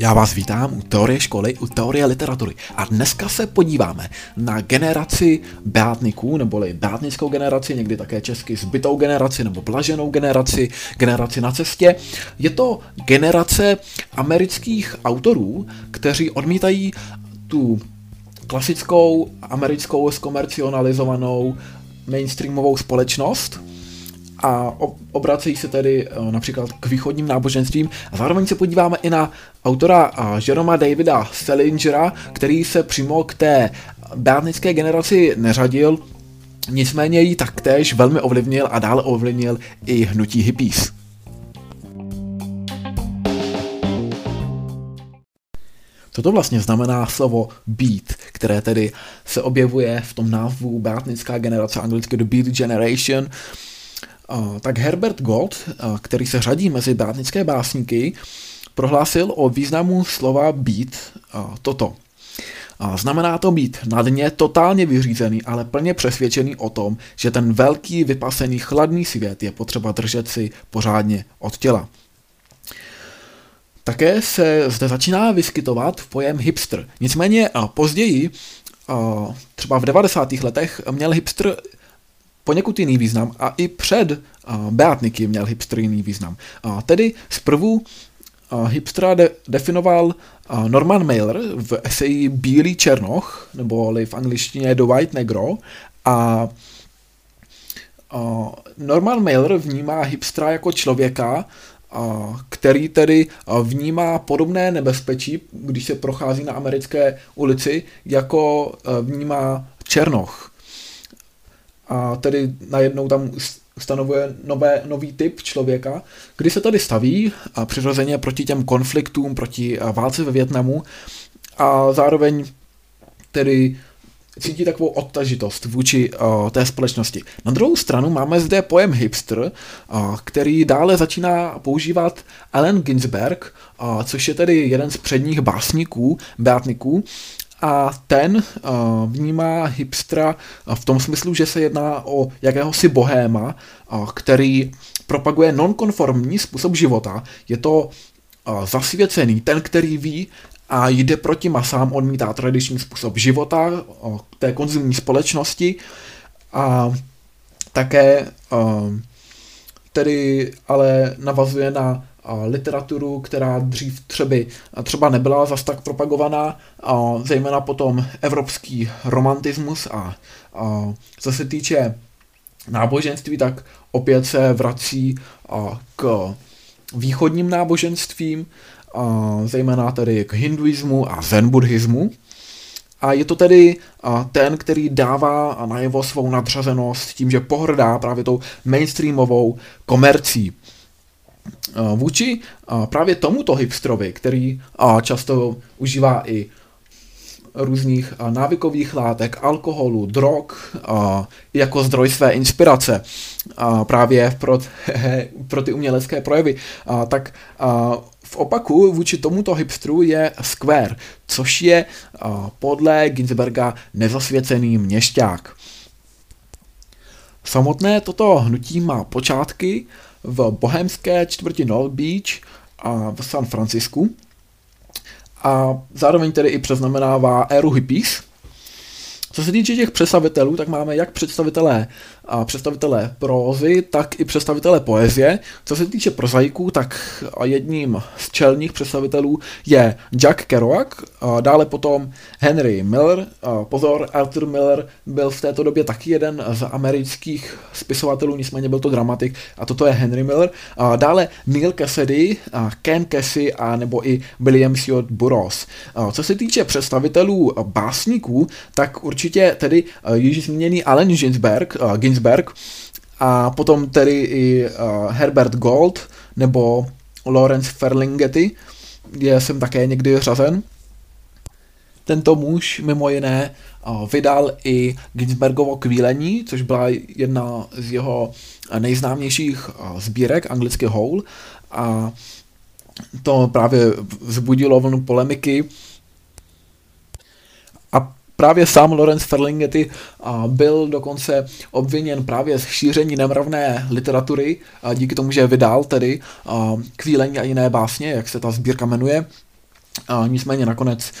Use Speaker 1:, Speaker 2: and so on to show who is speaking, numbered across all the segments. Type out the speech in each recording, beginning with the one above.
Speaker 1: Já vás vítám u teorie školy, u teorie literatury a dneska se podíváme na generaci bátniků, neboli bátnickou generaci, někdy také česky zbytou generaci nebo blaženou generaci, generaci na cestě. Je to generace amerických autorů, kteří odmítají tu klasickou americkou zkomercionalizovanou mainstreamovou společnost, a obracejí se tedy eh, například k východním náboženstvím. A zároveň se podíváme i na autora eh, Jeroma Davida Sellingera, který se přímo k té bátnické generaci neřadil, nicméně ji taktéž velmi ovlivnil a dále ovlivnil i hnutí hippies. Co to vlastně znamená slovo beat, které tedy se objevuje v tom názvu bátnická generace, anglicky The Beat Generation, tak Herbert Gold, který se řadí mezi básnické básníky, prohlásil o významu slova být toto. Znamená to být na dně totálně vyřízený, ale plně přesvědčený o tom, že ten velký, vypasený, chladný svět je potřeba držet si pořádně od těla. Také se zde začíná vyskytovat pojem hipster. Nicméně později, třeba v 90. letech, měl hipster poněkud jiný význam a i před Beatniky měl hipster jiný význam. Tedy zprvu hipstera de- definoval Norman Mailer v eseji Bílý černoch, nebo v angličtině The White Negro a Norman Mailer vnímá hipstera jako člověka, který tedy vnímá podobné nebezpečí, když se prochází na americké ulici, jako vnímá Černoch a tedy najednou tam stanovuje nové, nový typ člověka, kdy se tady staví a přirozeně proti těm konfliktům, proti válce ve Větnamu a zároveň tedy cítí takovou odtažitost vůči uh, té společnosti. Na druhou stranu máme zde pojem hipster, uh, který dále začíná používat Allen Ginsberg, uh, což je tedy jeden z předních básníků, bátniků, a ten uh, vnímá hipstra v tom smyslu, že se jedná o jakéhosi bohéma, uh, který propaguje nonkonformní způsob života. Je to zasvěcený, ten, který ví a jde proti masám, odmítá tradiční způsob života té konzumní společnosti a také tedy ale navazuje na literaturu, která dřív třeba, třeba nebyla zas tak propagovaná, a zejména potom evropský romantismus a, a co se týče náboženství, tak opět se vrací a, k východním náboženstvím, a, zejména tedy k hinduismu a zen buddhismu. A je to tedy ten, který dává najevo svou nadřazenost tím, že pohrdá právě tou mainstreamovou komercí. Eh, vůči eh, právě tomuto hipstrovi, který eh, často užívá i různých návykových látek, alkoholu, drog, jako zdroj své inspirace právě pro, pro ty umělecké projevy, tak v opaku vůči tomuto hipstru je Square, což je podle Ginsberga nezasvěcený měšťák. Samotné toto hnutí má počátky v bohemské čtvrti North Beach a v San Francisku a zároveň tedy i přeznamenává éru hippies. Co se týče těch představitelů, tak máme jak představitelé a představitelé prózy, tak i představitelé poezie. Co se týče prozaiků, tak jedním z čelních představitelů je Jack Kerouac, a dále potom Henry Miller. A pozor, Arthur Miller byl v této době taky jeden z amerických spisovatelů, nicméně byl to dramatik a toto je Henry Miller. A dále Neil Cassidy, a Ken Casey a nebo i William C. Burroughs. A co se týče představitelů básníků, tak určitě tedy již zmíněný Allen Ginsberg, Ginsberg Ginsberg a potom tedy i uh, Herbert Gold nebo Lawrence Ferlinghetti, kde jsem také někdy řazen. Tento muž mimo jiné uh, vydal i Ginsbergovo kvílení, což byla jedna z jeho nejznámějších uh, sbírek, anglicky Hole, a to právě vzbudilo vlnu polemiky. Právě sám Lorenz Ferlinghetti byl dokonce obviněn právě z šíření nemravné literatury, díky tomu, že vydal tedy Kvílení a jiné básně, jak se ta sbírka jmenuje. Nicméně nakonec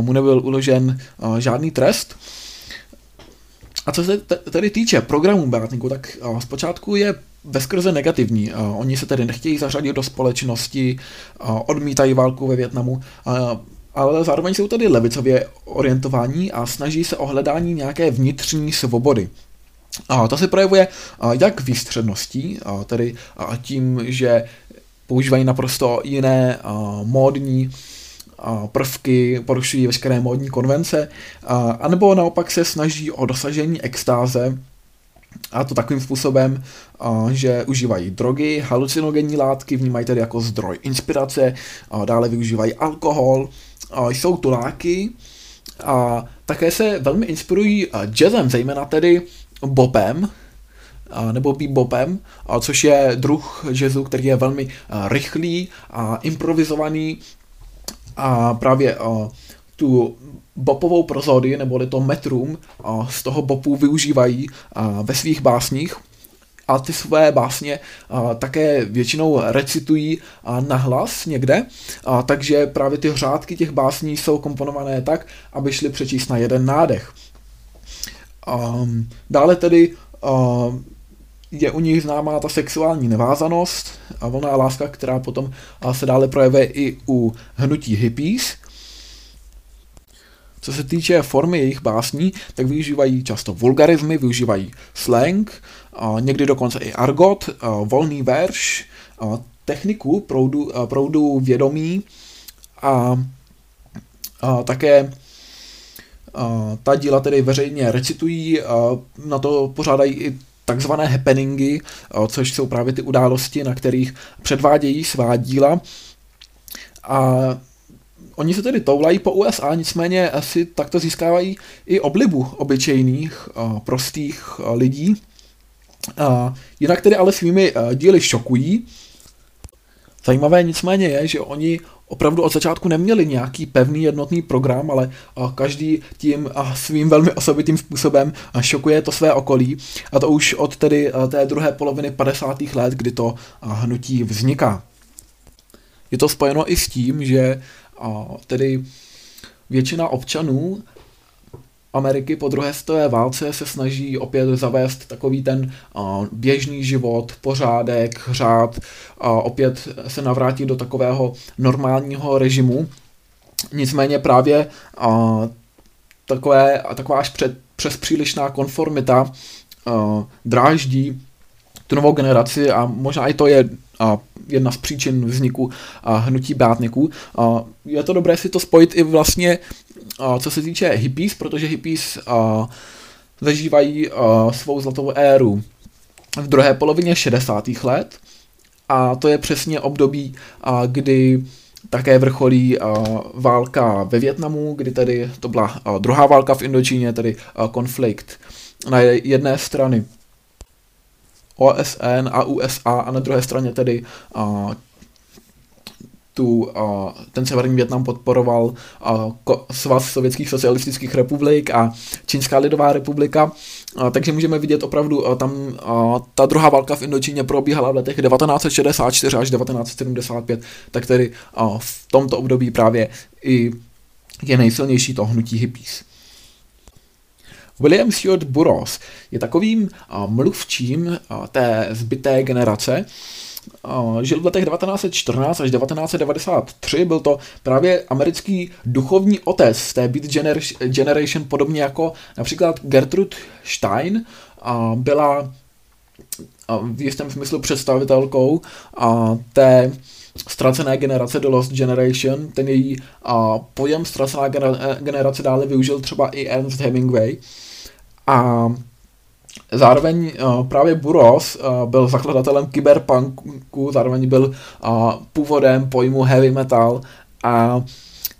Speaker 1: mu nebyl uložen žádný trest. A co se tedy týče programu bátníků, tak zpočátku je veskrze negativní. Oni se tedy nechtějí zařadit do společnosti, odmítají válku ve Větnamu, ale zároveň jsou tedy levicově orientovaní a snaží se o hledání nějaké vnitřní svobody. A to se projevuje jak výstředností, tedy tím, že používají naprosto jiné módní prvky, porušují veškeré módní konvence, anebo naopak se snaží o dosažení extáze, a to takovým způsobem, že užívají drogy, halucinogenní látky, vnímají tedy jako zdroj inspirace, dále využívají alkohol, jsou tuláky a také se velmi inspirují jazzem, zejména tedy bopem, nebo bebopem, což je druh jazzu, který je velmi rychlý a improvizovaný. A právě tu bopovou prozody, neboli to metrum, z toho bopu využívají ve svých básních a ty své básně a, také většinou recitují a, nahlas někde, a, takže právě ty řádky těch básní jsou komponované tak, aby šly přečíst na jeden nádech. A, dále tedy a, je u nich známá ta sexuální nevázanost a volná láska, která potom se dále projevuje i u hnutí hippies, co se týče formy jejich básní, tak využívají často vulgarizmy, využívají slang, a někdy dokonce i argot, a volný verš, a techniku proudu, a proudu vědomí a, a také a ta díla tedy veřejně recitují, a na to pořádají i takzvané happeningy, což jsou právě ty události, na kterých předvádějí svá díla. A Oni se tedy toulají po USA, nicméně asi takto získávají i oblibu obyčejných, prostých lidí. Jinak tedy ale svými díly šokují. Zajímavé nicméně je, že oni opravdu od začátku neměli nějaký pevný jednotný program, ale každý tím svým velmi osobitým způsobem šokuje to své okolí. A to už od tedy té druhé poloviny 50. let, kdy to hnutí vzniká. Je to spojeno i s tím, že a tedy většina občanů Ameriky po druhé světové válce se snaží opět zavést takový ten běžný život, pořádek, řád, a opět se navrátit do takového normálního režimu. Nicméně právě uh, takové, taková až před, přes přílišná konformita dráždí tu novou generaci a možná i to je a jedna z příčin vzniku a hnutí bátniků. A je to dobré si to spojit i vlastně, a co se týče hippies, protože hippies a, zažívají a, svou zlatou éru v druhé polovině 60. let a to je přesně období, a, kdy také vrcholí a, válka ve Větnamu, kdy tedy to byla a, druhá válka v Indočíně, tedy a, konflikt na jedné strany OSN a USA a na druhé straně tedy a, tu, a, ten severní Větnam podporoval a, ko, Svaz sovětských socialistických republik a Čínská lidová republika, a, takže můžeme vidět opravdu, a, tam a, ta druhá válka v Indočíně probíhala v letech 1964 až 1975, tak tedy a, v tomto období právě i je nejsilnější to hnutí hippies. William Stuart Burroughs je takovým mluvčím té zbyté generace, žil v letech 1914 až 1993, byl to právě americký duchovní otec té Beat Generation, podobně jako například Gertrude Stein, byla v jistém smyslu představitelkou té ztracené generace The Lost Generation, ten její pojem ztracená generace dále využil třeba i Ernst Hemingway. A zároveň uh, právě Burroughs uh, byl zakladatelem kyberpunku, zároveň byl uh, původem pojmu heavy metal a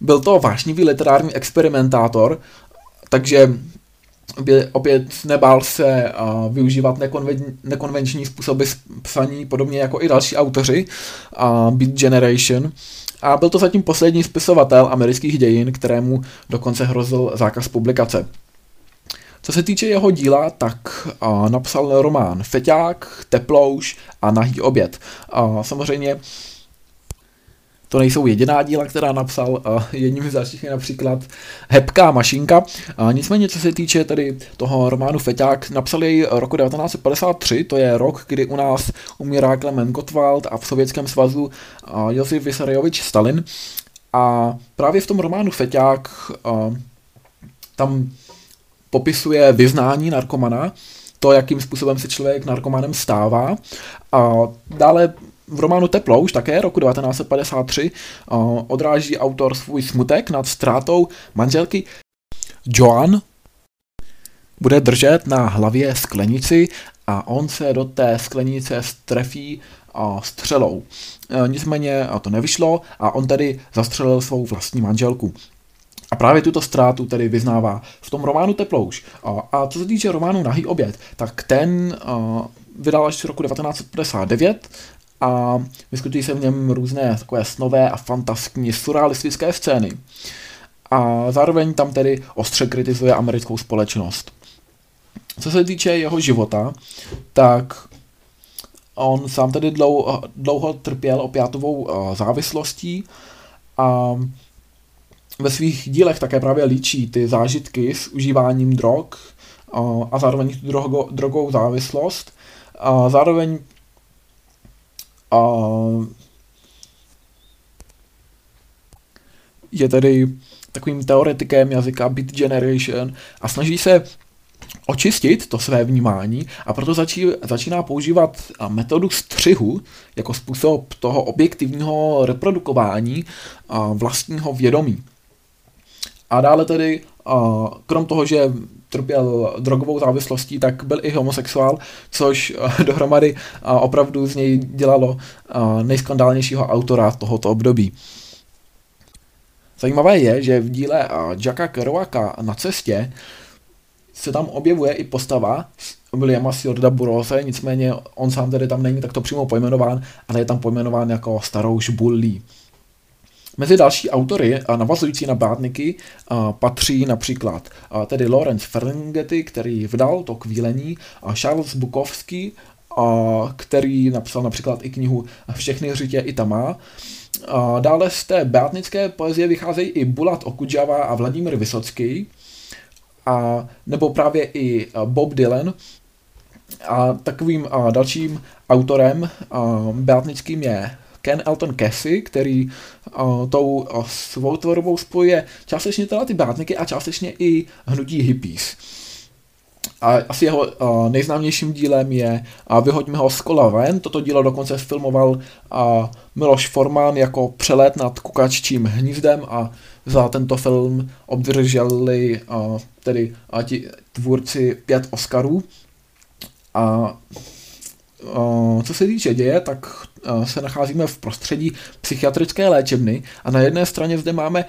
Speaker 1: byl to vášnivý literární experimentátor, takže opět nebál se uh, využívat nekonven, nekonvenční způsoby psaní, podobně jako i další autoři, uh, Beat Generation. A byl to zatím poslední spisovatel amerických dějin, kterému dokonce hrozil zákaz publikace. Co se týče jeho díla, tak uh, napsal román Feťák, Teplouš a Nahý oběd. Uh, samozřejmě to nejsou jediná díla, která napsal, jedním z dalších je například Hebká mašinka. Nicméně, co se týče tedy toho románu Feťák, napsal jej roku 1953, to je rok, kdy u nás umírá Klement Gottwald a v Sovětském svazu Josif Vysariovič Stalin. A právě v tom románu Feťák tam popisuje vyznání narkomana, to, jakým způsobem se člověk narkomanem stává. A dále v románu Teplo už také roku 1953 odráží autor svůj smutek nad ztrátou manželky Joan. Bude držet na hlavě sklenici a on se do té sklenice strefí střelou. E, nicméně to nevyšlo a on tedy zastřelil svou vlastní manželku. A právě tuto ztrátu tedy vyznává v tom románu Teplouš. A co se týče románu Nahý oběd, tak ten vydal až v roku 1959 a vyskytují se v něm různé takové snové a fantaskní surrealistické scény. A zároveň tam tedy ostře kritizuje americkou společnost. Co se týče jeho života, tak on sám tedy dlouho, dlouho trpěl opiátovou závislostí a ve svých dílech také právě líčí ty zážitky s užíváním drog a zároveň tu drogo, drogou závislost. A zároveň a je tedy takovým teoretikem jazyka Beat Generation a snaží se očistit to své vnímání a proto začí, začíná používat metodu střihu jako způsob toho objektivního reprodukování vlastního vědomí. A dále tedy, krom toho, že trpěl drogovou závislostí, tak byl i homosexuál, což dohromady opravdu z něj dělalo nejskandálnějšího autora tohoto období. Zajímavé je, že v díle Jacka Kerouaka na cestě se tam objevuje i postava Williama Sjorda Burose, nicméně on sám tedy tam není takto přímo pojmenován, ale je tam pojmenován jako starou žbullí. Mezi další autory a navazující na bádniky patří například tedy Lawrence Ferlinghetti, který vydal to kvílení, a Charles Bukowski, který napsal například i knihu Všechny hřitě i tamá. Dále z té bátnické poezie vycházejí i Bulat Okudžava a Vladimír Vysocký, a, nebo právě i Bob Dylan. A takovým a dalším autorem a, bátnickým je Ken Elton Casey, který uh, tou uh, svou tvorbou spojuje částečně teda ty bátníky a částečně i hnutí hippies. A asi jeho uh, nejznámějším dílem je uh, Vyhoďme ho z kola ven. Toto dílo dokonce filmoval uh, Miloš Forman jako přelet nad kukaččím hnízdem a za tento film obdrželi uh, tedy uh, ti tvůrci pět Oscarů. A co se týče děje, tak se nacházíme v prostředí psychiatrické léčebny a na jedné straně zde máme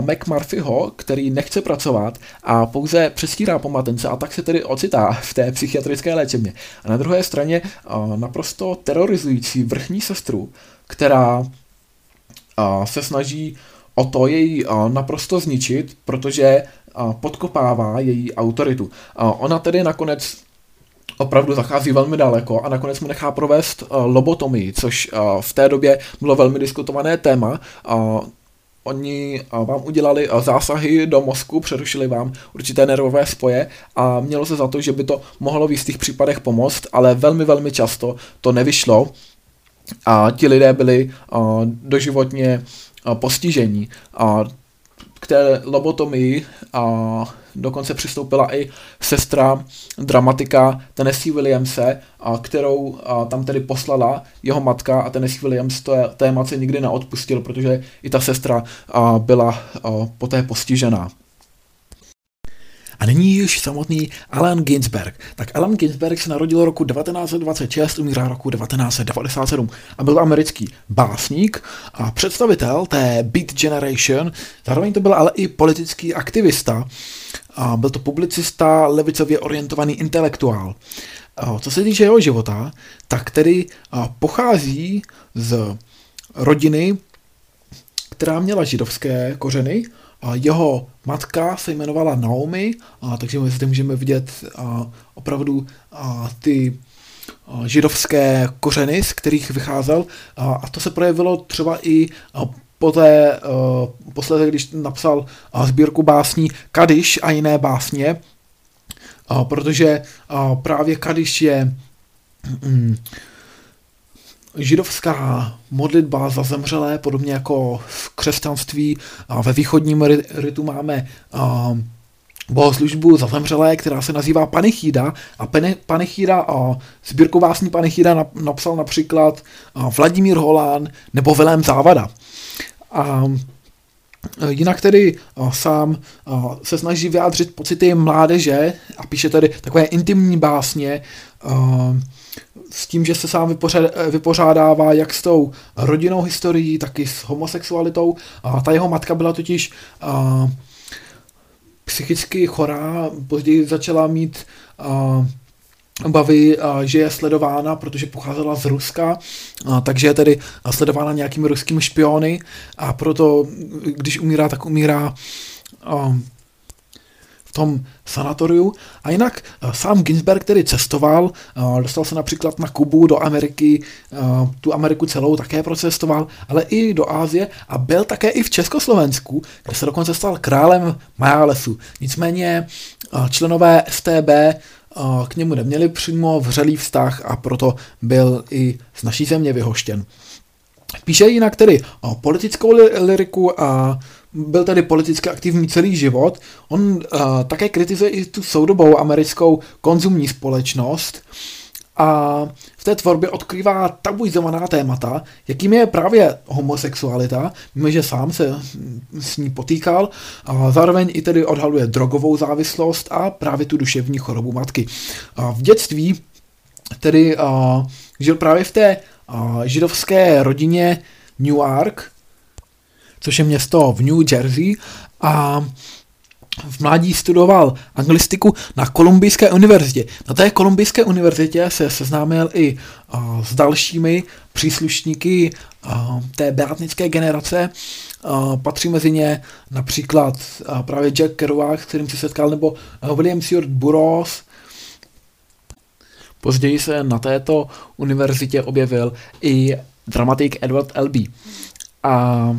Speaker 1: McMurphyho, který nechce pracovat a pouze přestírá pomatence a tak se tedy ocitá v té psychiatrické léčebně. A na druhé straně naprosto terorizující vrchní sestru, která se snaží o to jej naprosto zničit, protože podkopává její autoritu. Ona tedy nakonec opravdu zachází velmi daleko a nakonec mu nechá provést uh, lobotomii, což uh, v té době bylo velmi diskutované téma. Uh, Oni vám udělali zásahy do mozku, přerušili vám určité nervové spoje a mělo se za to, že by to mohlo v jistých případech pomoct, ale velmi, velmi často to nevyšlo a ti lidé byli doživotně postižení. K té lobotomii dokonce přistoupila i sestra dramatika Tennessee Williamse, a kterou a tam tedy poslala jeho matka a Tennessee Williams to té matce nikdy neodpustil, protože i ta sestra a, byla a, poté postižená. A není již samotný Allen Ginsberg. Tak Allen Ginsberg se narodil roku 1926, umírá roku 1997 a byl americký básník a představitel té Beat Generation, zároveň to byl ale i politický aktivista, a byl to publicista, levicově orientovaný intelektuál. Co se týče jeho života, tak tedy pochází z rodiny, která měla židovské kořeny. Jeho matka se jmenovala Naomi, takže my zde můžeme vidět opravdu ty židovské kořeny, z kterých vycházel. A to se projevilo třeba i poté, posledně, když napsal sbírku básní Kadiš a jiné básně, protože právě Kadiš je mm, židovská modlitba za zemřelé, podobně jako v křesťanství ve východním ritu máme bohoslužbu za zemřelé, která se nazývá Panichída a Panichída a sbírku vásní Panichída napsal například Vladimír Holán nebo Vilém Závada. A Jinak tedy sám se snaží vyjádřit pocity mládeže a píše tady takové intimní básně s tím, že se sám vypořádává jak s tou rodinnou historií, tak i s homosexualitou. A ta jeho matka byla totiž psychicky chorá, později začala mít obavy, že je sledována, protože pocházela z Ruska, takže je tedy sledována nějakými ruskými špiony a proto, když umírá, tak umírá tom sanatoriu. A jinak sám Ginsberg tedy cestoval, dostal se například na Kubu, do Ameriky, tu Ameriku celou také procestoval, ale i do Ázie a byl také i v Československu, kde se dokonce stal králem Majálesu. Nicméně členové STB k němu neměli přímo vřelý vztah a proto byl i z naší země vyhoštěn. Píše jinak tedy o politickou liriku a byl tedy politicky aktivní celý život. On uh, také kritizuje i tu soudobou americkou konzumní společnost a v té tvorbě odkrývá tabuizovaná témata, jakým je právě homosexualita. Víme, že sám se s ní potýkal a zároveň i tedy odhaluje drogovou závislost a právě tu duševní chorobu matky. A v dětství tedy a, žil právě v té a, židovské rodině Newark, což je město v New Jersey a v mládí studoval anglistiku na Kolumbijské univerzitě. Na té Kolumbijské univerzitě se seznámil i uh, s dalšími příslušníky uh, té beatnické generace. Uh, patří mezi ně například uh, právě Jack Kerouac, s kterým se setkal, nebo uh, William Seward Burroughs. Později se na této univerzitě objevil i dramatik Edward Albee. A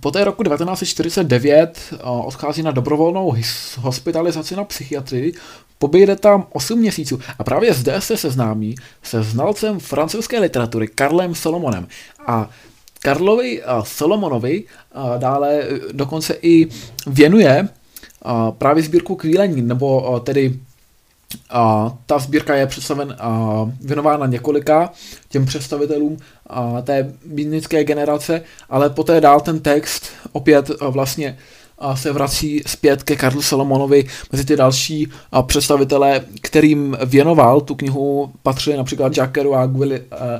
Speaker 1: Poté roku 1949 eh, odchází na dobrovolnou hospitalizaci na psychiatrii, pobejde tam 8 měsíců a právě zde se seznámí se znalcem francouzské literatury Karlem Solomonem. A Karlovi a Solomonovi a dále dokonce i věnuje právě sbírku kvílení, nebo tedy a ta sbírka je představen a věnována několika těm představitelům a té bídnické generace, ale poté dál ten text opět vlastně a se vrací zpět ke Karlu Salomonovi mezi ty další představitelé, kterým věnoval tu knihu, patřili například Jack Kerouac,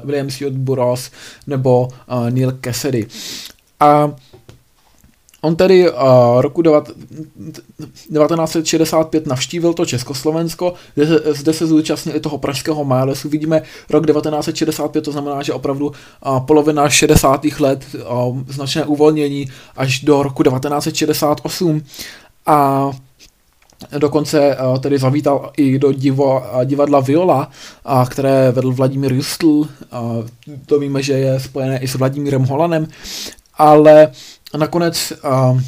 Speaker 1: William C. Burroughs nebo Neil Cassidy. A On tedy uh, roku 1965 navštívil to Československo, se, zde se zúčastnil i toho pražského Málesu. Vidíme rok 1965, to znamená, že opravdu uh, polovina 60. let uh, značné uvolnění až do roku 1968. A Dokonce tedy zavítal i do divo, divadla Viola, uh, které vedl Vladimír Justl. Uh, to víme, že je spojené i s Vladimírem Holanem. Ale a nakonec uh,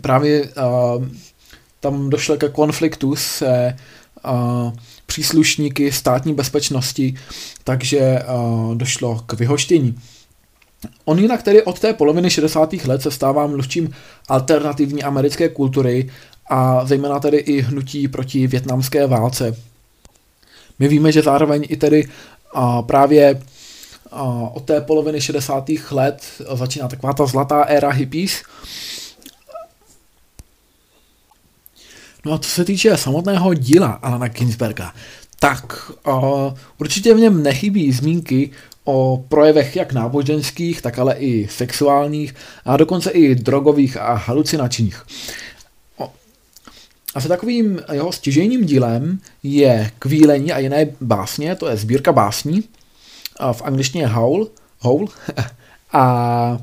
Speaker 1: právě uh, tam došlo ke konfliktu se uh, příslušníky státní bezpečnosti, takže uh, došlo k vyhoštění. On jinak tedy od té poloviny 60. let se stává mluvčím alternativní americké kultury a zejména tedy i hnutí proti větnamské válce. My víme, že zároveň i tedy uh, právě od té poloviny 60. let začíná taková ta zlatá éra hippies. No a co se týče samotného díla Alana Ginsberga, tak uh, určitě v něm nechybí zmínky o projevech jak náboženských, tak ale i sexuálních a dokonce i drogových a halucinačních. A se takovým jeho stěžejním dílem je Kvílení a jiné básně, to je sbírka básní, v angličtině Howl, Howl a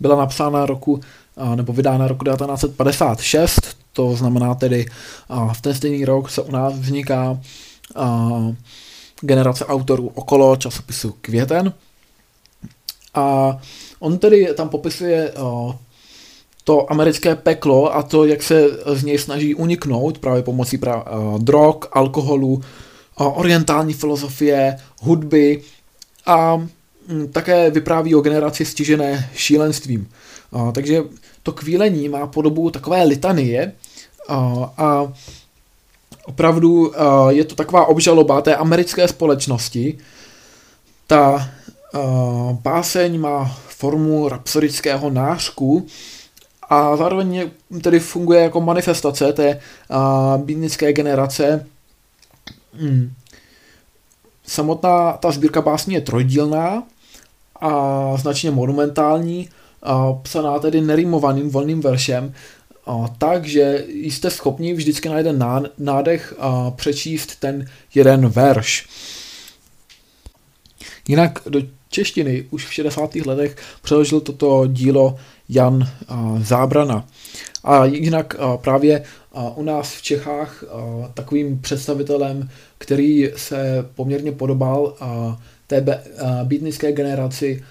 Speaker 1: byla napsána roku, nebo vydána roku 1956, to znamená tedy v ten stejný rok se u nás vzniká generace autorů okolo časopisu Květen. A on tedy tam popisuje to americké peklo a to, jak se z něj snaží uniknout právě pomocí drog, alkoholu, orientální filozofie, hudby a mm, také vypráví o generaci stižené šílenstvím. Takže to kvílení má podobu takové litanie a opravdu je to taková obžaloba té americké společnosti. Ta báseň má formu rapsodického nářku a zároveň tedy funguje jako manifestace té bídnické generace. Hmm. Samotná ta sbírka básní je trojdílná a značně monumentální, a psaná tedy nerimovaným volným veršem, takže jste schopni vždycky na jeden nádech přečíst ten jeden verš. Jinak do češtiny už v 60. letech přeložil toto dílo Jan Zábrana. A jinak právě u nás v Čechách takovým představitelem, který se poměrně podobal té bítnické generaci,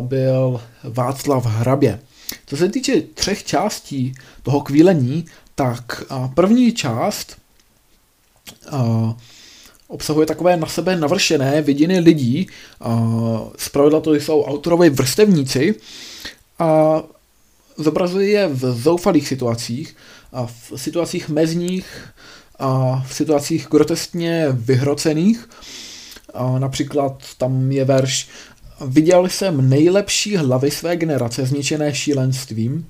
Speaker 1: byl Václav Hrabě. Co se týče třech částí toho kvílení, tak první část obsahuje takové na sebe navršené vidiny lidí. Zpravidla to jsou autorové vrstevníci a zobrazuje je v zoufalých situacích, a v situacích mezních, a v situacích groteskně vyhrocených. A například tam je verš Viděl jsem nejlepší hlavy své generace zničené šílenstvím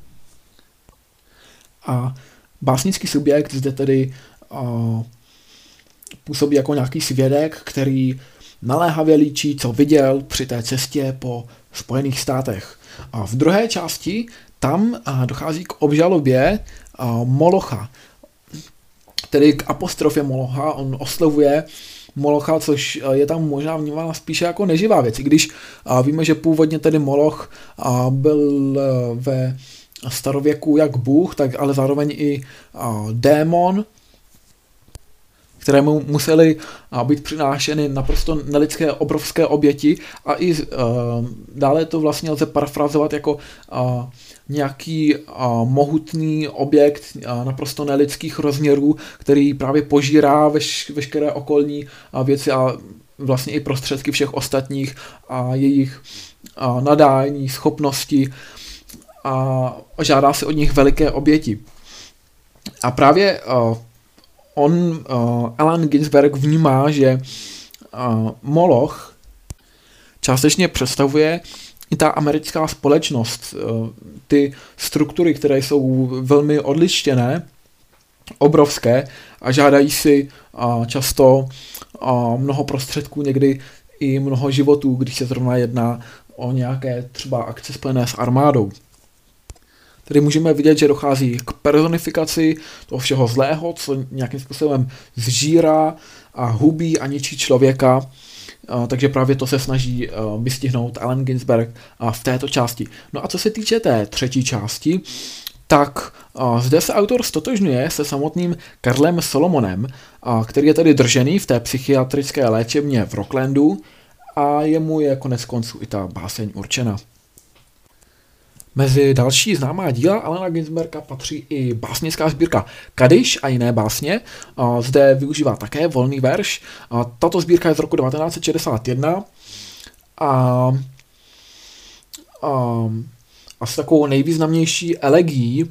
Speaker 1: a básnický subjekt zde tedy uh, působí jako nějaký svědek, který naléhavě líčí, co viděl při té cestě po Spojených státech. A v druhé části tam uh, dochází k obžalobě uh, Molocha, tedy k apostrofě Molocha. On oslovuje Molocha, což eh, je tam možná vnímána spíše jako neživá věc, i když eh, víme, že původně tedy Moloch eh, byl ve starověku jak bůh, tak ale zároveň i démon, kterému museli být přinášeny naprosto nelidské obrovské oběti a i dále to vlastně lze parafrazovat jako nějaký mohutný objekt naprosto nelidských rozměrů, který právě požírá veš, veškeré okolní věci a vlastně i prostředky všech ostatních a jejich nadání, schopnosti a žádá se od nich veliké oběti. A právě on, Alan Ginsberg vnímá, že Moloch částečně představuje i ta americká společnost, eh, ty struktury, které jsou velmi odlištěné, obrovské a žádají si často mnoho prostředků, někdy i mnoho životů, když se zrovna jedná o nějaké třeba akce spojené s armádou. Tedy můžeme vidět, že dochází k personifikaci toho všeho zlého, co nějakým způsobem zžírá a hubí a ničí člověka takže právě to se snaží vystihnout Allen Ginsberg v této části. No a co se týče té třetí části, tak zde se autor stotožňuje se samotným Karlem Solomonem, který je tedy držený v té psychiatrické léčebně v Rocklandu a jemu je konec konců i ta báseň určena. Mezi další známá díla Alena Ginsberga patří i básnická sbírka Kadiš a jiné básně. Zde využívá také volný verš. Tato sbírka je z roku 1961 a, a asi takovou nejvýznamnější elegií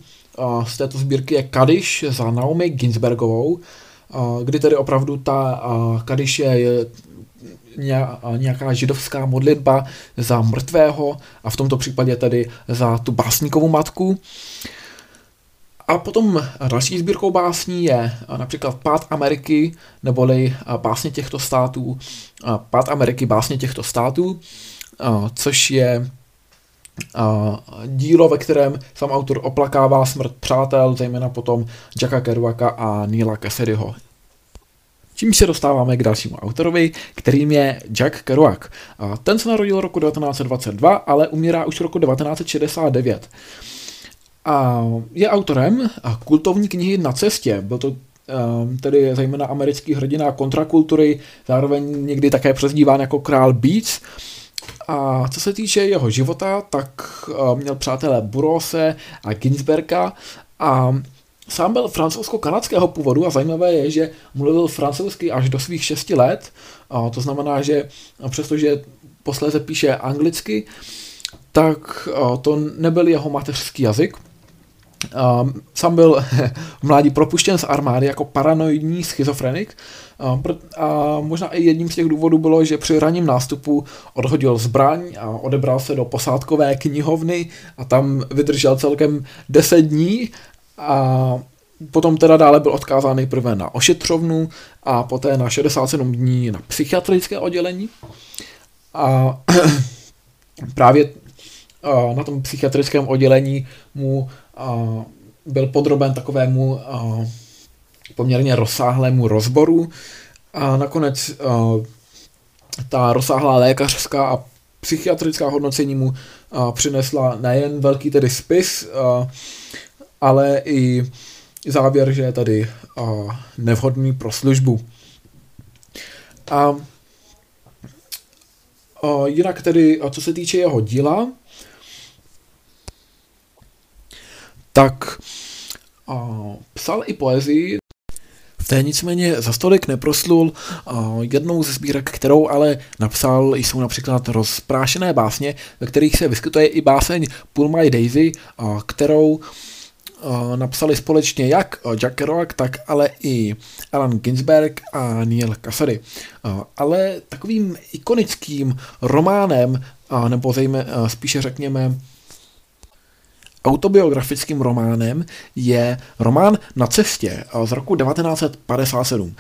Speaker 1: z této sbírky je Kadiš za Naomi Ginsbergovou, kdy tedy opravdu ta Kadiš je nějaká židovská modlitba za mrtvého a v tomto případě tedy za tu básníkovou matku. A potom další sbírkou básní je například Pád Ameriky, neboli básně těchto států, Pád Ameriky, básně těchto států, což je dílo, ve kterém sám autor oplakává smrt přátel, zejména potom Jacka Kerouaka a Neila Cassidyho. Čím se dostáváme k dalšímu autorovi, kterým je Jack Kerouac. Ten se narodil roku 1922, ale umírá už roku 1969. A je autorem kultovní knihy Na cestě. Byl to tedy zejména americký hrdina kontrakultury, zároveň někdy také přezdíván jako král Beats. A co se týče jeho života, tak měl přátelé Burose a Ginsberga a Sám byl francouzsko-kanadského původu a zajímavé je, že mluvil francouzsky až do svých šesti let. A to znamená, že přestože posléze píše anglicky, tak to nebyl jeho mateřský jazyk. Sám byl v mládí propuštěn z armády jako paranoidní schizofrenik a možná i jedním z těch důvodů bylo, že při raním nástupu odhodil zbraň a odebral se do posádkové knihovny a tam vydržel celkem 10 dní a potom teda dále byl odkázán nejprve na ošetřovnu a poté na 67 dní na psychiatrické oddělení. A právě na tom psychiatrickém oddělení mu byl podroben takovému poměrně rozsáhlému rozboru a nakonec ta rozsáhlá lékařská a psychiatrická hodnocení mu přinesla nejen velký tedy spis, ale i závěr, že je tady nevhodný pro službu. A jinak tedy, co se týče jeho díla, tak psal i poezii, v té nicméně za stolik neproslul. Jednou ze sbírek, kterou ale napsal, jsou například rozprášené básně, ve kterých se vyskytuje i báseň Pull My Daisy, kterou napsali společně jak Jack Kerouac, tak ale i Alan Ginsberg a Neil Cassady. Ale takovým ikonickým románem, nebo zejména spíše řekněme autobiografickým románem je román Na cestě z roku 1957.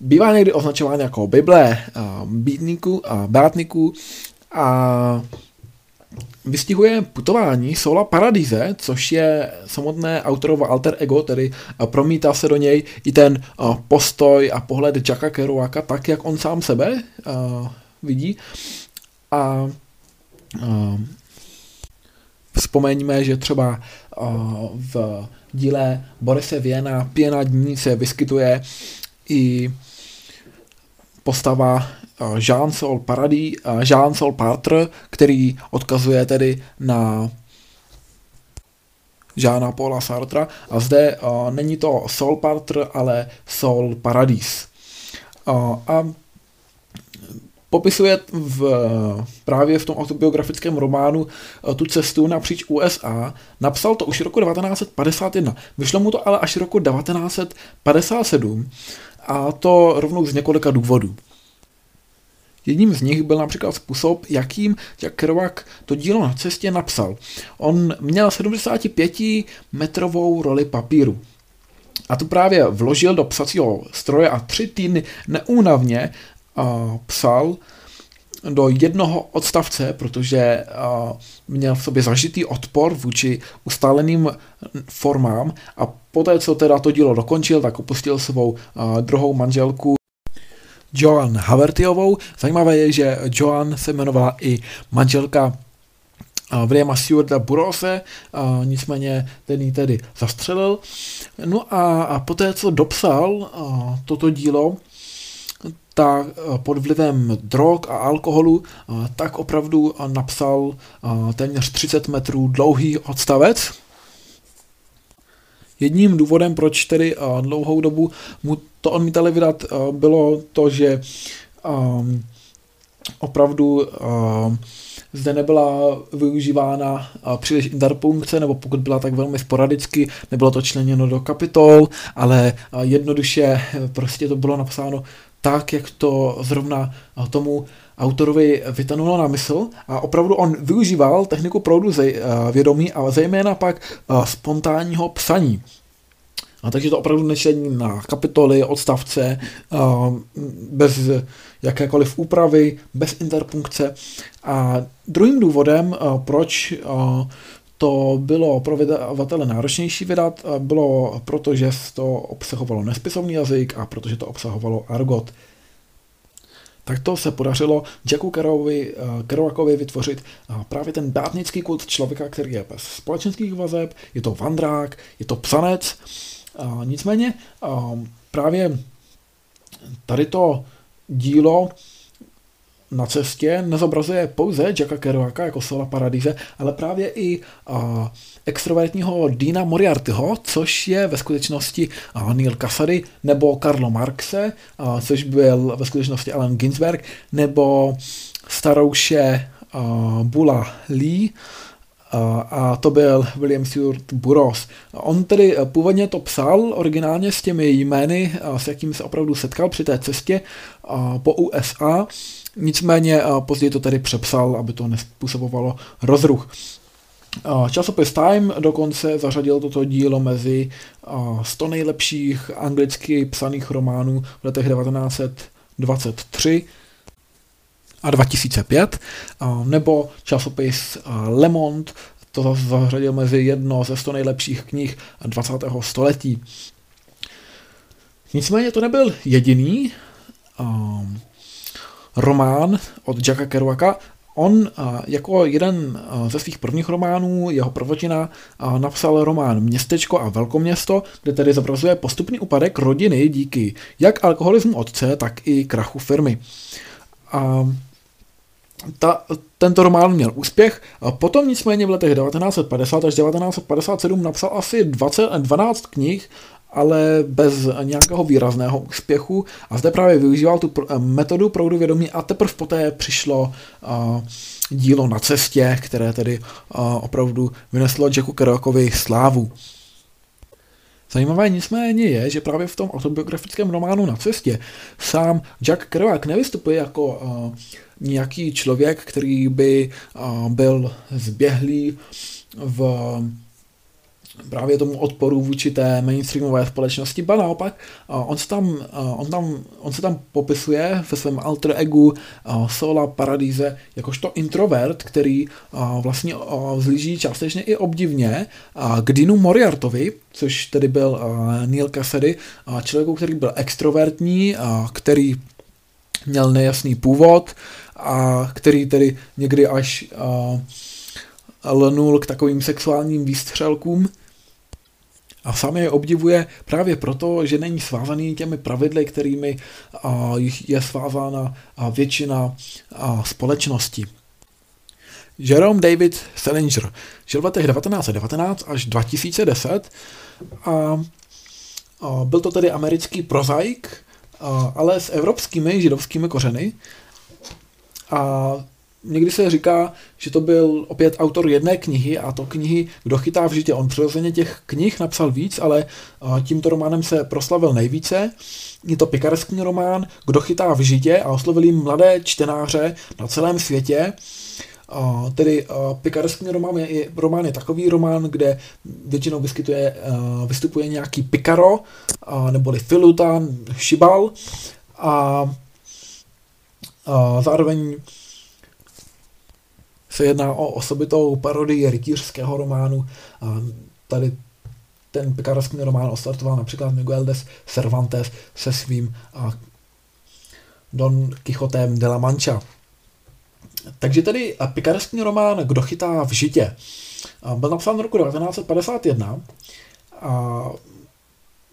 Speaker 1: Bývá někdy označován jako Bible býtníků a bátníků a vystihuje putování Sola Paradise, což je samotné autorovo alter ego, tedy promítá se do něj i ten postoj a pohled Jacka Kerouaka tak, jak on sám sebe vidí. A Vzpomeňme, že třeba v díle Borise Věna Pěna dní se vyskytuje i postava Jean-Sol Paradis, Jean-Sol Partre, který odkazuje tedy na Žána Paula Sartra a zde není to Sol Partre, ale Sol Paradis. A popisuje v, právě v tom autobiografickém románu tu cestu napříč USA. Napsal to už roku 1951. Vyšlo mu to ale až roku 1957 a to rovnou z několika důvodů. Jedním z nich byl například způsob, jakým Jack Kerouac to dílo na cestě napsal. On měl 75 metrovou roli papíru. A tu právě vložil do psacího stroje a tři týdny neúnavně psal do jednoho odstavce, protože měl v sobě zažitý odpor vůči ustáleným formám a poté, co teda to dílo dokončil, tak opustil svou druhou manželku Joan Havertyovou. Zajímavé je, že Joan se jmenovala i manželka Williama Stewarta Burose, nicméně ten ji tedy zastřelil. No a, a poté, co dopsal toto dílo, tak eh, pod vlivem drog a alkoholu eh, tak opravdu napsal eh, téměř 30 metrů dlouhý odstavec. Jedním důvodem, proč tedy dlouhou dobu mu to odmítali vydat, bylo to, že ehm, opravdu zde nebyla využívána příliš interpunkce, nebo pokud byla tak velmi sporadicky, nebylo to členěno do kapitol, ale jednoduše prostě to bylo napsáno tak, jak to zrovna tomu autorovi vytanulo na mysl a opravdu on využíval techniku proudu vědomí a zejména pak spontánního psaní. A takže to opravdu nečtení na kapitoly, odstavce, bez jakékoliv úpravy, bez interpunkce. A druhým důvodem, proč to bylo pro vydavatele náročnější vydat, bylo proto, že to obsahovalo nespisovný jazyk a protože to obsahovalo argot. Tak to se podařilo Jacku Kerouakovi, Kerouakovi vytvořit právě ten bátnický kult člověka, který je bez společenských vazeb, je to vandrák, je to psanec. Nicméně právě tady to dílo na cestě nezobrazuje pouze Jacka Kerouaka jako Sola Paradise, ale právě i a, extrovertního Dina Moriartyho, což je ve skutečnosti a, Neil Cassady, nebo Karlo Marxe, a, což byl ve skutečnosti Alan Ginsberg, nebo starouše a, Bula Lee, a to byl William Stewart Burroughs. On tedy původně to psal originálně s těmi jmény, s jakými se opravdu setkal při té cestě po USA Nicméně později to tedy přepsal, aby to nespůsobovalo rozruch. Časopis Time dokonce zařadil toto dílo mezi 100 nejlepších anglicky psaných románů v letech 1923 a 2005, nebo časopis Le Monde to zařadil mezi jedno ze 100 nejlepších knih 20. století. Nicméně to nebyl jediný román od Jacka Kerouaka. On jako jeden ze svých prvních románů, jeho prvotina, napsal román Městečko a velkoměsto, kde tedy zobrazuje postupný úpadek rodiny díky jak alkoholismu otce, tak i krachu firmy. A ta, tento román měl úspěch, potom nicméně v letech 1950 až 1957 napsal asi 20, 12 knih ale bez nějakého výrazného úspěchu a zde právě využíval tu metodu proudu vědomí a teprve poté přišlo uh, dílo na cestě, které tedy uh, opravdu vyneslo Jacku Kerouakovi slávu. Zajímavé nicméně je, že právě v tom autobiografickém románu Na cestě sám Jack Kerouac nevystupuje jako nějaký člověk, který by byl zběhlý v právě tomu odporu vůči té mainstreamové společnosti, ba naopak, on se tam, on tam, on se tam popisuje ve svém alter egu Sola Paradise jakožto introvert, který vlastně zlíží částečně i obdivně k Dinu Moriartovi, což tedy byl Neil Cassidy, člověku, který byl extrovertní, který měl nejasný původ a který tedy někdy až lnul k takovým sexuálním výstřelkům a sám je obdivuje právě proto, že není svázaný těmi pravidly, kterými je svázána většina společnosti. Jerome David Salinger žil v letech 1919 až 2010 a byl to tedy americký prozaik, ale s evropskými židovskými kořeny. A někdy se říká, že to byl opět autor jedné knihy a to knihy Kdo chytá v žitě. On přirozeně těch knih napsal víc, ale tímto románem se proslavil nejvíce. Je to pikarský román Kdo chytá v žitě a oslovil jim mladé čtenáře na celém světě. Uh, tedy uh, pikarský román je, román je takový román, kde většinou vyskytuje, uh, vystupuje nějaký pikaro, neboli filutan, šibal a zároveň se jedná o osobitou parodii rytířského románu. A tady ten pikarský román ostartoval například Miguel de Cervantes se svým a Don Quixotem de la Mancha. Takže tedy pikarský román Kdo chytá v žitě byl napsán v roku 1951 a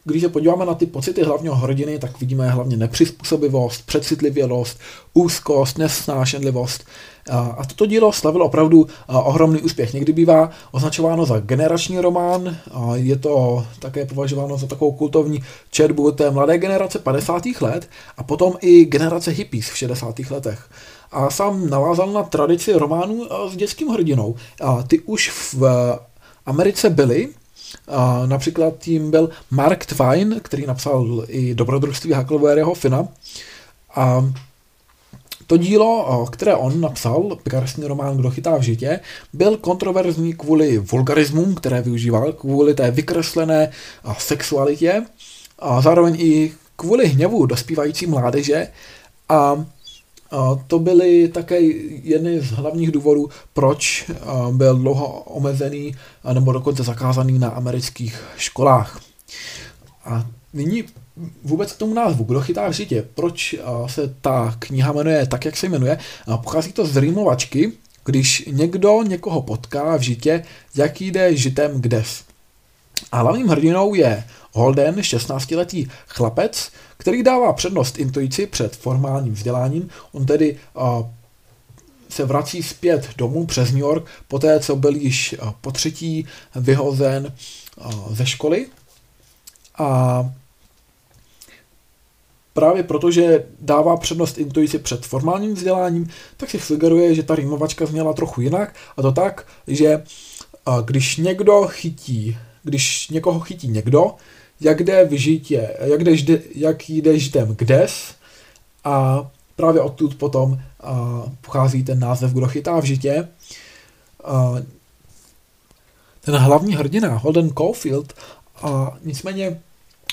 Speaker 1: když se podíváme na ty pocity hlavního hrdiny, tak vidíme hlavně nepřizpůsobivost, přecitlivělost, úzkost, nesnášenlivost. A toto dílo slavilo opravdu ohromný úspěch. Někdy bývá označováno za generační román, je to také považováno za takovou kultovní četbu té mladé generace 50. let a potom i generace hippies v 60. letech. A sám navázal na tradici románů s dětským hrdinou. A ty už v Americe byly, a například tím byl Mark Twain, který napsal i Dobrodružství Huckleberryho Fina. A to dílo, které on napsal, pikarský román Kdo chytá v žitě, byl kontroverzní kvůli vulgarismům, které využíval, kvůli té vykreslené sexualitě a zároveň i kvůli hněvu dospívající mládeže a to byly také jedny z hlavních důvodů, proč byl dlouho omezený nebo dokonce zakázaný na amerických školách. A nyní vůbec k tomu názvu, kdo chytá v žitě, proč se ta kniha jmenuje tak, jak se jmenuje. Pochází to z rýmovačky, když někdo někoho potká v žitě, jak jde žitem kdes. A hlavním hrdinou je Holden, 16-letý chlapec, který dává přednost intuici před formálním vzděláním. On tedy uh, se vrací zpět domů přes New York, poté co byl již uh, po třetí vyhozen uh, ze školy. A právě protože dává přednost intuici před formálním vzděláním, tak si sugeruje, že ta rýmovačka zněla trochu jinak a to tak, že když někdo chytí, když někoho chytí někdo, jak jde v žitě, jak jde, jak jde žitem kdes a právě odtud potom a, pochází ten název, kdo chytá v žitě. A, ten hlavní hrdina, Holden Caulfield, a nicméně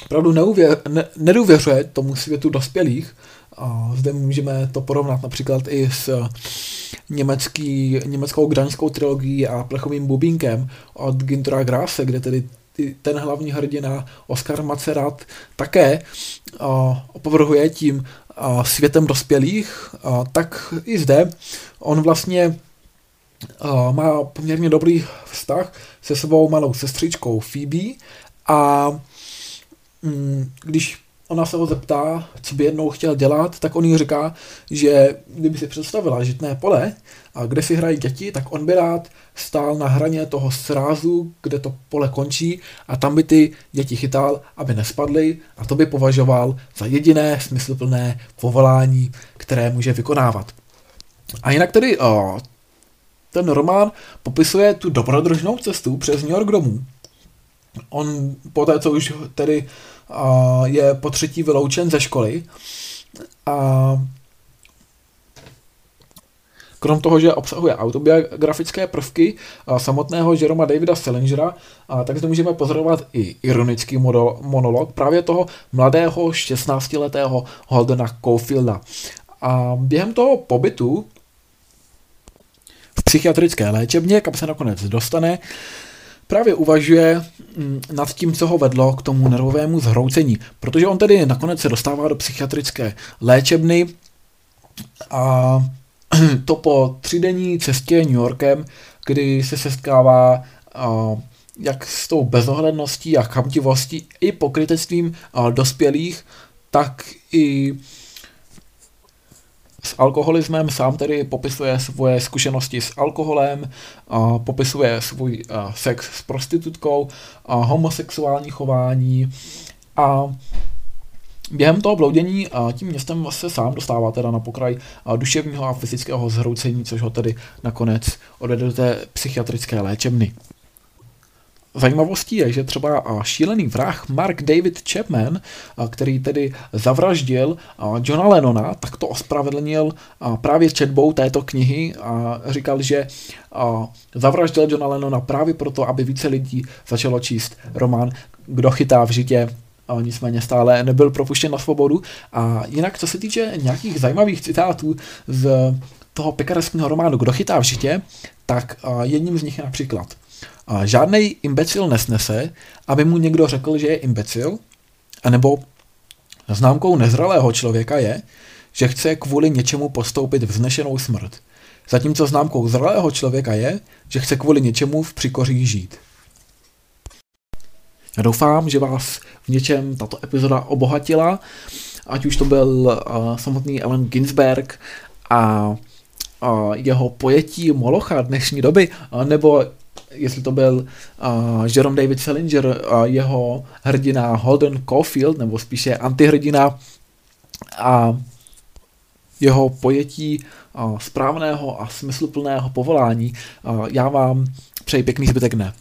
Speaker 1: opravdu neuvě, ne, nedůvěřuje tomu světu dospělých. A zde můžeme to porovnat například i s německý, německou graňskou trilogií a plechovým bubínkem od Gintora Grasse, kde tedy ten hlavní hrdina Oscar Macerat také opovrhuje tím světem dospělých, tak i zde. On vlastně má poměrně dobrý vztah se svou malou sestřičkou Phoebe a mm, když ona se ho zeptá, co by jednou chtěl dělat, tak on jí říká, že kdyby si představila žitné pole, a kde si hrají děti, tak on by rád stál na hraně toho srázu, kde to pole končí a tam by ty děti chytal, aby nespadly a to by považoval za jediné smysluplné povolání, které může vykonávat. A jinak tedy o, ten román popisuje tu dobrodružnou cestu přes New York domů. On poté, co už tedy a, je po třetí vyloučen ze školy a Krom toho, že obsahuje autobiografické prvky samotného Jeroma Davida Salingera, tak zde můžeme pozorovat i ironický monolog právě toho mladého 16-letého Holdena Caulfielda. A během toho pobytu v psychiatrické léčebně, kam se nakonec dostane, právě uvažuje mm, nad tím, co ho vedlo k tomu nervovému zhroucení. Protože on tedy nakonec se dostává do psychiatrické léčebny a to po třídenní cestě New Yorkem, kdy se setkává jak s tou bezohledností a chamtivostí i pokrytectvím dospělých, tak i s alkoholismem, sám tedy popisuje svoje zkušenosti s alkoholem, uh, popisuje svůj sex s prostitutkou, uh, homosexuální chování a Během toho bloudění tím městem se sám dostává teda na pokraj duševního a fyzického zhroucení, což ho tedy nakonec odvede do té psychiatrické léčebny. Zajímavostí je, že třeba šílený vrah Mark David Chapman, který tedy zavraždil Johna Lennona, tak to ospravedlnil právě četbou této knihy a říkal, že zavraždil Johna Lennona právě proto, aby více lidí začalo číst román Kdo chytá v žitě nicméně stále nebyl propuštěn na svobodu. A jinak, co se týče nějakých zajímavých citátů z toho pekarského románu Kdo chytá v žitě, tak jedním z nich je například Žádný imbecil nesnese, aby mu někdo řekl, že je imbecil, anebo známkou nezralého člověka je, že chce kvůli něčemu postoupit vznešenou smrt. Zatímco známkou zralého člověka je, že chce kvůli něčemu v přikoří žít. Já doufám, že vás v něčem tato epizoda obohatila, ať už to byl uh, samotný Alan Ginsberg a uh, jeho pojetí Molocha dnešní doby, uh, nebo jestli to byl uh, Jerome David Salinger, uh, jeho hrdina Holden Caulfield, nebo spíše antihrdina a jeho pojetí uh, správného a smysluplného povolání. Uh, já vám přeji pěkný zbytek dne.